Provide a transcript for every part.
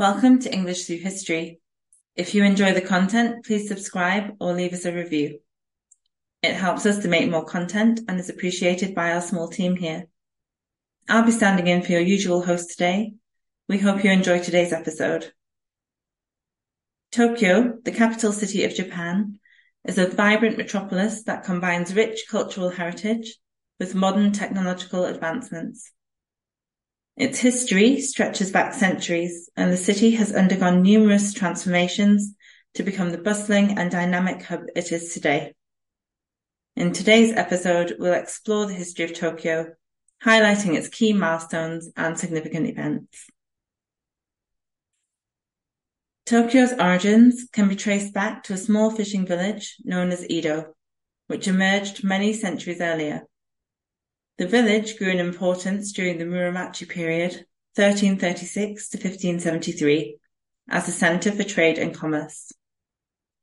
Welcome to English Through History. If you enjoy the content, please subscribe or leave us a review. It helps us to make more content and is appreciated by our small team here. I'll be standing in for your usual host today. We hope you enjoy today's episode. Tokyo, the capital city of Japan, is a vibrant metropolis that combines rich cultural heritage with modern technological advancements. Its history stretches back centuries, and the city has undergone numerous transformations to become the bustling and dynamic hub it is today. In today's episode, we'll explore the history of Tokyo, highlighting its key milestones and significant events. Tokyo's origins can be traced back to a small fishing village known as Edo, which emerged many centuries earlier. The village grew in importance during the Muromachi period, 1336 to 1573, as a centre for trade and commerce.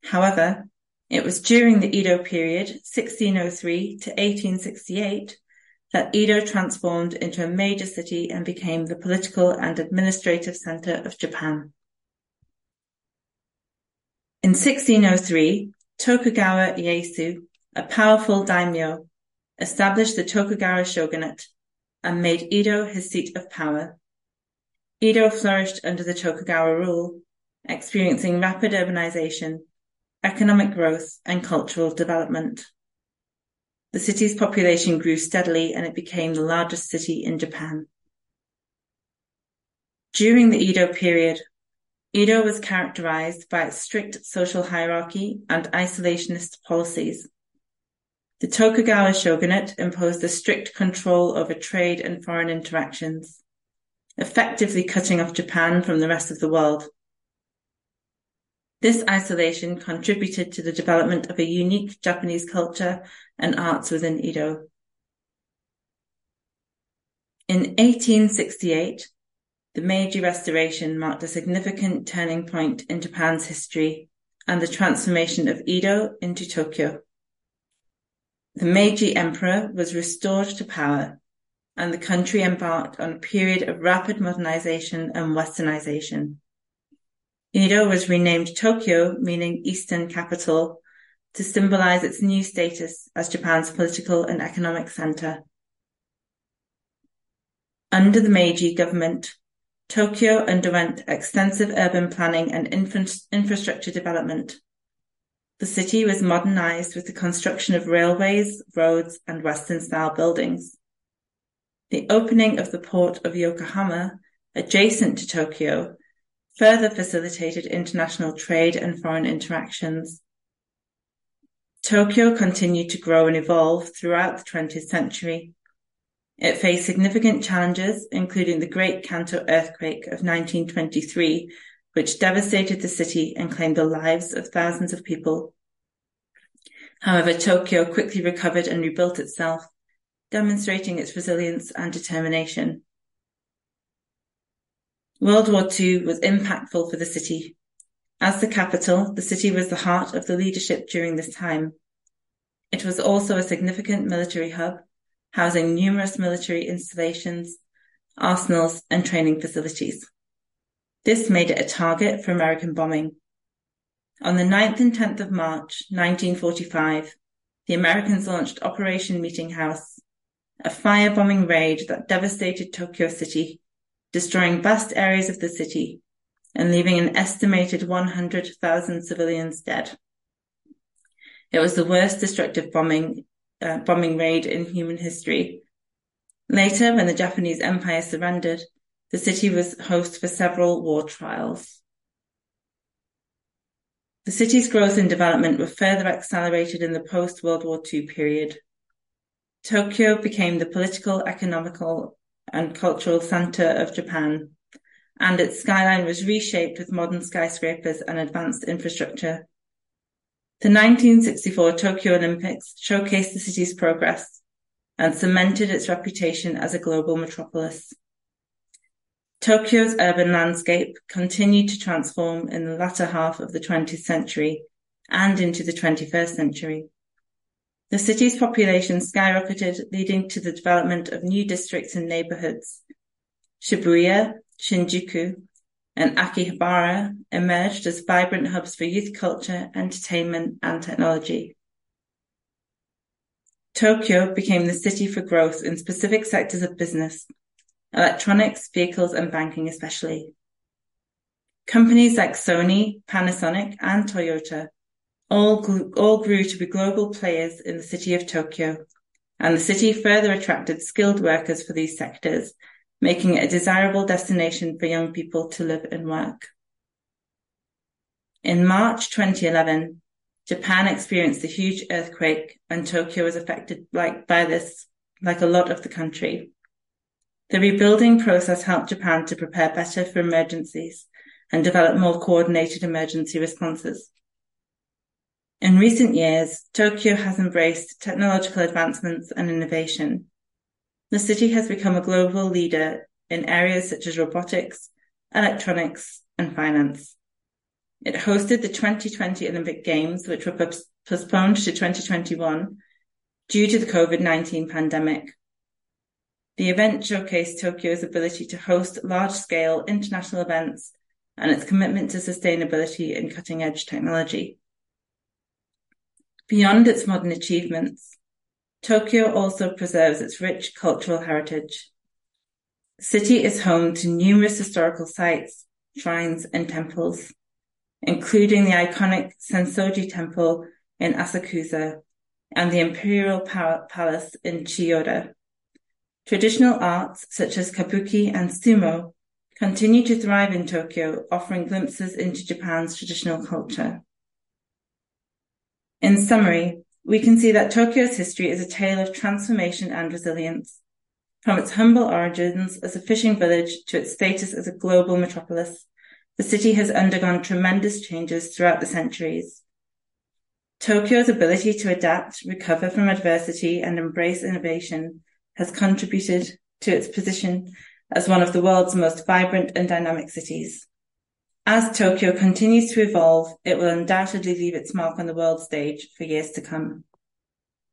However, it was during the Edo period, 1603 to 1868, that Edo transformed into a major city and became the political and administrative centre of Japan. In 1603, Tokugawa Ieyasu, a powerful daimyo, established the Tokugawa shogunate and made Edo his seat of power. Edo flourished under the Tokugawa rule, experiencing rapid urbanization, economic growth, and cultural development. The city's population grew steadily and it became the largest city in Japan. During the Edo period, Edo was characterized by its strict social hierarchy and isolationist policies. The Tokugawa shogunate imposed a strict control over trade and foreign interactions, effectively cutting off Japan from the rest of the world. This isolation contributed to the development of a unique Japanese culture and arts within Edo. In 1868, the Meiji Restoration marked a significant turning point in Japan's history and the transformation of Edo into Tokyo. The Meiji Emperor was restored to power, and the country embarked on a period of rapid modernization and westernization. Edo was renamed Tokyo, meaning Eastern Capital, to symbolize its new status as Japan's political and economic center. Under the Meiji government, Tokyo underwent extensive urban planning and infra- infrastructure development the city was modernized with the construction of railways, roads, and Western style buildings. The opening of the port of Yokohama, adjacent to Tokyo, further facilitated international trade and foreign interactions. Tokyo continued to grow and evolve throughout the 20th century. It faced significant challenges, including the Great Kanto earthquake of 1923, which devastated the city and claimed the lives of thousands of people. However, Tokyo quickly recovered and rebuilt itself, demonstrating its resilience and determination. World War II was impactful for the city. As the capital, the city was the heart of the leadership during this time. It was also a significant military hub, housing numerous military installations, arsenals, and training facilities. This made it a target for American bombing. On the 9th and 10th of March 1945, the Americans launched Operation Meeting House, a firebombing raid that devastated Tokyo City, destroying vast areas of the city and leaving an estimated 100,000 civilians dead. It was the worst destructive bombing uh, bombing raid in human history. Later, when the Japanese Empire surrendered, the city was host for several war trials. The city's growth and development were further accelerated in the post-World War II period. Tokyo became the political, economical, and cultural center of Japan, and its skyline was reshaped with modern skyscrapers and advanced infrastructure. The 1964 Tokyo Olympics showcased the city's progress and cemented its reputation as a global metropolis. Tokyo's urban landscape continued to transform in the latter half of the 20th century and into the 21st century. The city's population skyrocketed, leading to the development of new districts and neighborhoods. Shibuya, Shinjuku, and Akihabara emerged as vibrant hubs for youth culture, entertainment, and technology. Tokyo became the city for growth in specific sectors of business, electronics, vehicles, and banking especially. Companies like Sony, Panasonic, and Toyota all grew, to be global players in the city of Tokyo, and the city further attracted skilled workers for these sectors, making it a desirable destination for young people to live and work. In March 2011, Japan experienced a huge earthquake and Tokyo was affected like by this, like a lot of the country. The rebuilding process helped Japan to prepare better for emergencies and develop more coordinated emergency responses. In recent years, Tokyo has embraced technological advancements and innovation. The city has become a global leader in areas such as robotics, electronics, and finance. It hosted the 2020 Olympic Games, which were postponed to 2021 due to the COVID-19 pandemic. The event showcased Tokyo's ability to host large-scale international events and its commitment to sustainability and cutting-edge technology. Beyond its modern achievements, Tokyo also preserves its rich cultural heritage. The city is home to numerous historical sites, shrines, and temples, including the iconic Sensoji Temple in Asakusa and the Imperial Palace in Chiyoda. Traditional arts such as kabuki and sumo continue to thrive in Tokyo, offering glimpses into Japan's traditional culture. In summary, we can see that Tokyo's history is a tale of transformation and resilience. From its humble origins as a fishing village to its status as a global metropolis, the city has undergone tremendous changes throughout the centuries. Tokyo's ability to adapt, recover from adversity, and embrace innovation has contributed to its position as one of the world's most vibrant and dynamic cities. As Tokyo continues to evolve, it will undoubtedly leave its mark on the world stage for years to come.